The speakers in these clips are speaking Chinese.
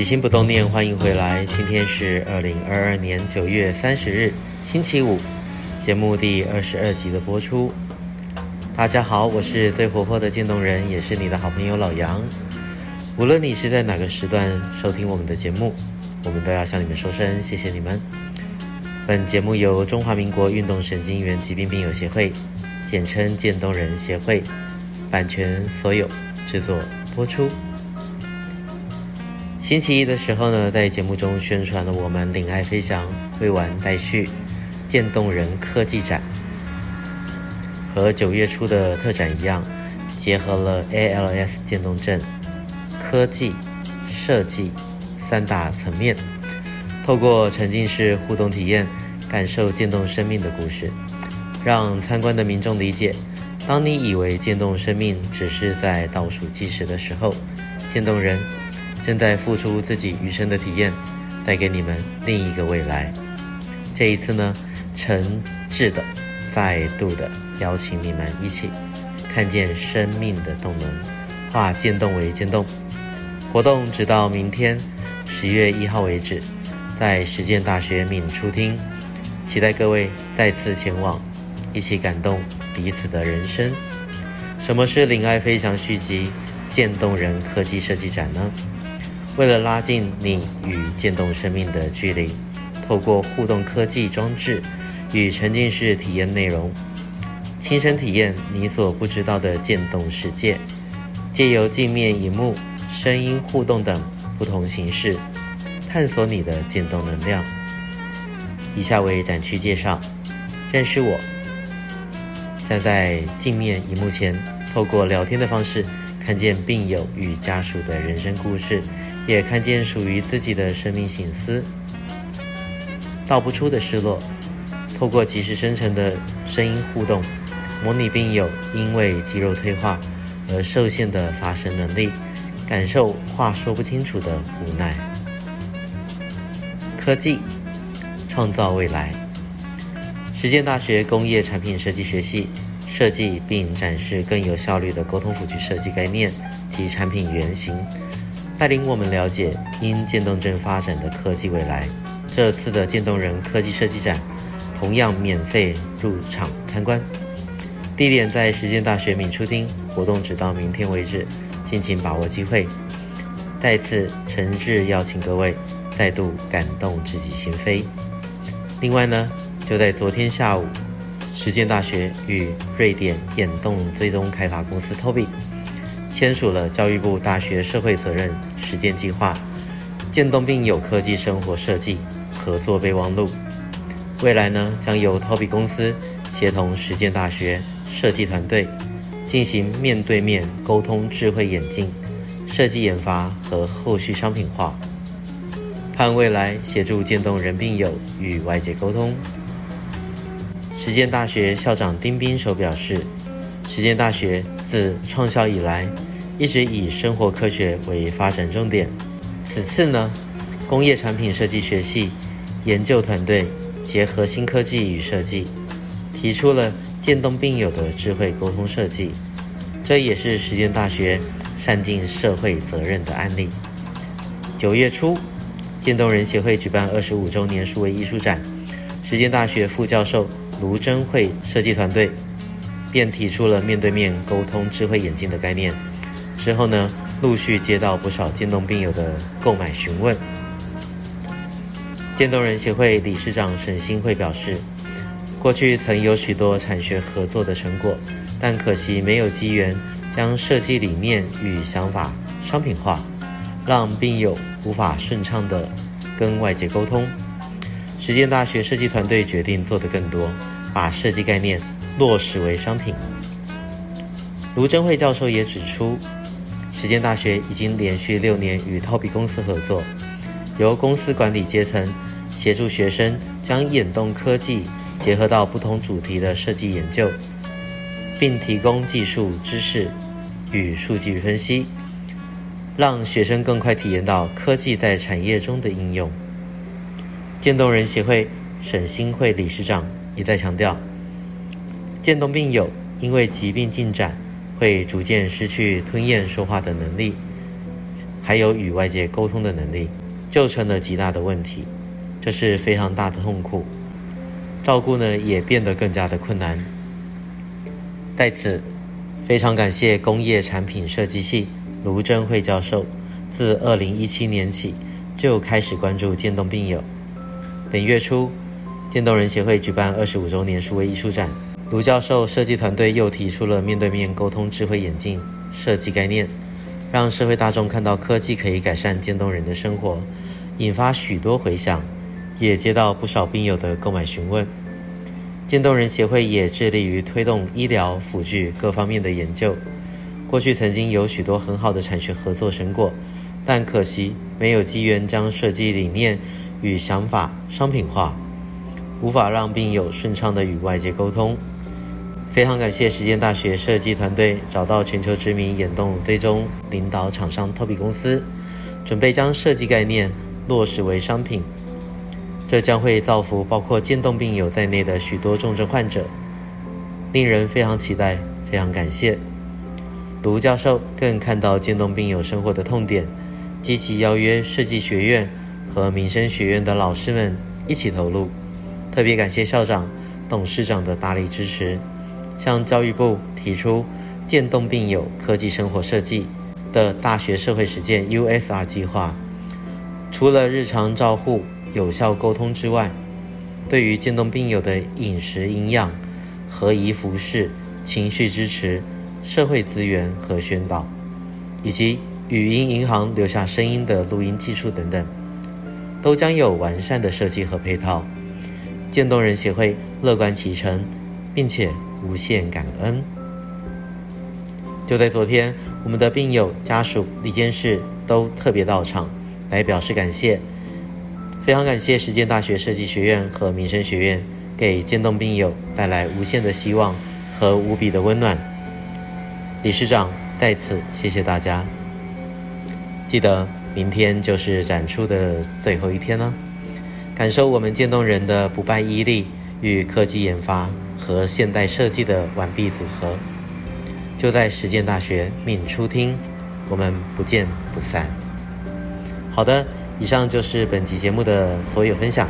起心不动念，欢迎回来。今天是二零二二年九月三十日，星期五，节目第二十二集的播出。大家好，我是最活泼的渐冻人，也是你的好朋友老杨。无论你是在哪个时段收听我们的节目，我们都要向你们说声谢谢你们。本节目由中华民国运动神经元疾病病友协会，简称渐冻人协会，版权所有，制作播出。星期一的时候呢，在节目中宣传了我们领爱飞翔未完待续渐冻人科技展，和九月初的特展一样，结合了 ALS 渐冻症、科技、设计三大层面，透过沉浸式互动体验，感受渐冻生命的故事，让参观的民众理解，当你以为渐冻生命只是在倒数计时的时候，渐冻人。正在付出自己余生的体验，带给你们另一个未来。这一次呢，诚挚的、再度的邀请你们一起看见生命的动能，化渐冻为渐动。活动直到明天十月一号为止，在实践大学闵初厅，期待各位再次前往，一起感动彼此的人生。什么是领爱飞翔续集渐冻人科技设计展呢？为了拉近你与渐冻生命的距离，透过互动科技装置与沉浸式体验内容，亲身体验你所不知道的渐冻世界。借由镜面荧幕、声音互动等不同形式，探索你的渐冻能量。以下为展区介绍：认识我，站在镜面荧幕前，透过聊天的方式，看见病友与家属的人生故事。也看见属于自己的生命醒思，道不出的失落。透过即时生成的声音互动，模拟病友因为肌肉退化而受限的发声能力，感受话说不清楚的无奈。科技创造未来，实践大学工业产品设计学系设计并展示更有效率的沟通辅具设计概念及产品原型。带领我们了解因渐冻症发展的科技未来。这次的渐冻人科技设计展同样免费入场参观，地点在实践大学闵初厅，活动直到明天为止，敬请把握机会。再次诚挚邀请各位再度感动自己心扉。另外呢，就在昨天下午，实践大学与瑞典眼动追踪开发公司 Tobii 签署了教育部大学社会责任实践计划渐冻病友科技生活设计合作备忘录，未来呢，将由 Tobii 公司协同实践大学设计团队进行面对面沟通智慧眼镜设计研发和后续商品化，盼未来协助渐冻人病友与外界沟通。实践大学校长丁斌手表示，实践大学自创校以来，一直以生活科学为发展重点。此次呢，工业产品设计学系研究团队结合新科技与设计，提出了渐冻病友的智慧沟通设计。这也是实践大学善尽社会责任的案例。九月初，渐冻人协会举办二十五周年数位艺术展，实践大学副教授卢贞慧设计团队便提出了面对面沟通智慧眼镜的概念。之后呢，陆续接到不少渐冻病友的购买询问。渐冻人协会理事长沈新慧表示，过去曾有许多产学合作的成果，但可惜没有机缘将设计理念与想法商品化，让病友无法顺畅地跟外界沟通。实践大学设计团队决定做得更多，把设计概念落实为商品。卢贞慧教授也指出。实践大学已经连续六年与 Tobii 公司合作，由公司管理阶层协助学生将眼动科技结合到不同主题的设计研究，并提供技术知识与数据分析，让学生更快体验到科技在产业中的应用。渐冻人协会沈新慧理事长一再强调，渐冻病友因为疾病进展。会逐渐失去吞咽说话的能力，还有与外界沟通的能力，就成了极大的问题，这是非常大的痛苦。照顾呢也变得更加的困难。在此，非常感谢工业产品设计系卢贞慧教授，自二零一七年起就开始关注渐冻病友。本月初，渐冻人协会举办二十五周年数位艺术展，卢教授设计团队又提出了面对面沟通智慧眼镜设计概念。让社会大众看到科技可以改善渐冻人的生活，引发许多回响，也接到不少病友的购买询问。渐冻人协会也致力于推动医疗辅具各方面的研究。过去曾经有许多很好的产学合作成果，但可惜没有机缘将设计理念与想法商品化，无法让病友顺畅的与外界沟通。非常感谢实践大学设计团队找到全球知名眼动追踪领导厂商 Tobii 公司，准备将设计概念落实为商品。这将会造福包括渐冻病友在内的许多重症患者，令人非常期待。非常感谢卢教授，更看到渐冻病友生活的痛点，积极邀约设计学院和民生学院的老师们一起投入。特别感谢校长、董事长的大力支持。向教育部提出渐冻病友科技生活设计的大学社会实践 USR 计划，除了日常照护、有效沟通之外，对于渐冻病友的饮食营养、合宜服饰、情绪支持、社会资源和宣导，以及语音银行留下声音的录音技术等等，都将有完善的设计和配套。渐冻人协会乐观其成，并且。无限感恩。就在昨天，我们的病友家属、李监事都特别到场，来表示感谢。非常感谢实践大学设计学院和民生学院，给渐冻病友带来无限的希望和无比的温暖。理事长在此谢谢大家。记得明天就是展出的最后一天了，感受我们渐冻人的不败毅力与科技研发。和现代设计的完璧组合，就在实践大学闵初厅，我们不见不散。好的，以上就是本集节目的所有分享。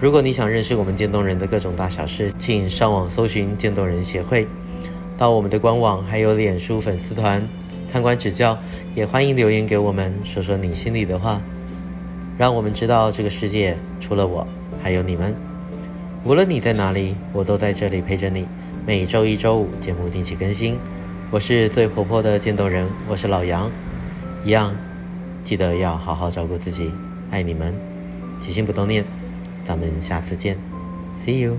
如果你想认识我们渐冻人的各种大小事，请上网搜寻渐冻人协会，到我们的官网还有脸书粉丝团参观指教，也欢迎留言给我们，说说你心里的话，让我们知道这个世界除了我，还有你们。无论你在哪里，我都在这里陪着你。每周一、周五节目定期更新。我是最活泼的渐冻人，我是老杨。一样，记得要好好照顾自己，爱你们，起心不动念。咱们下次见，See you。